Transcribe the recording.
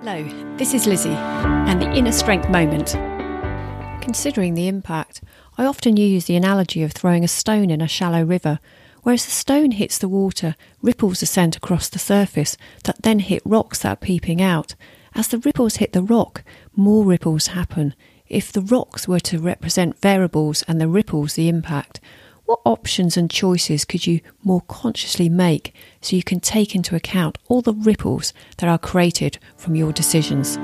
Hello, this is Lizzie and the Inner Strength Moment. Considering the impact, I often use the analogy of throwing a stone in a shallow river. Whereas the stone hits the water, ripples are sent across the surface that then hit rocks that are peeping out. As the ripples hit the rock, more ripples happen. If the rocks were to represent variables and the ripples the impact, what options and choices could you more consciously make so you can take into account all the ripples that are created from your decisions?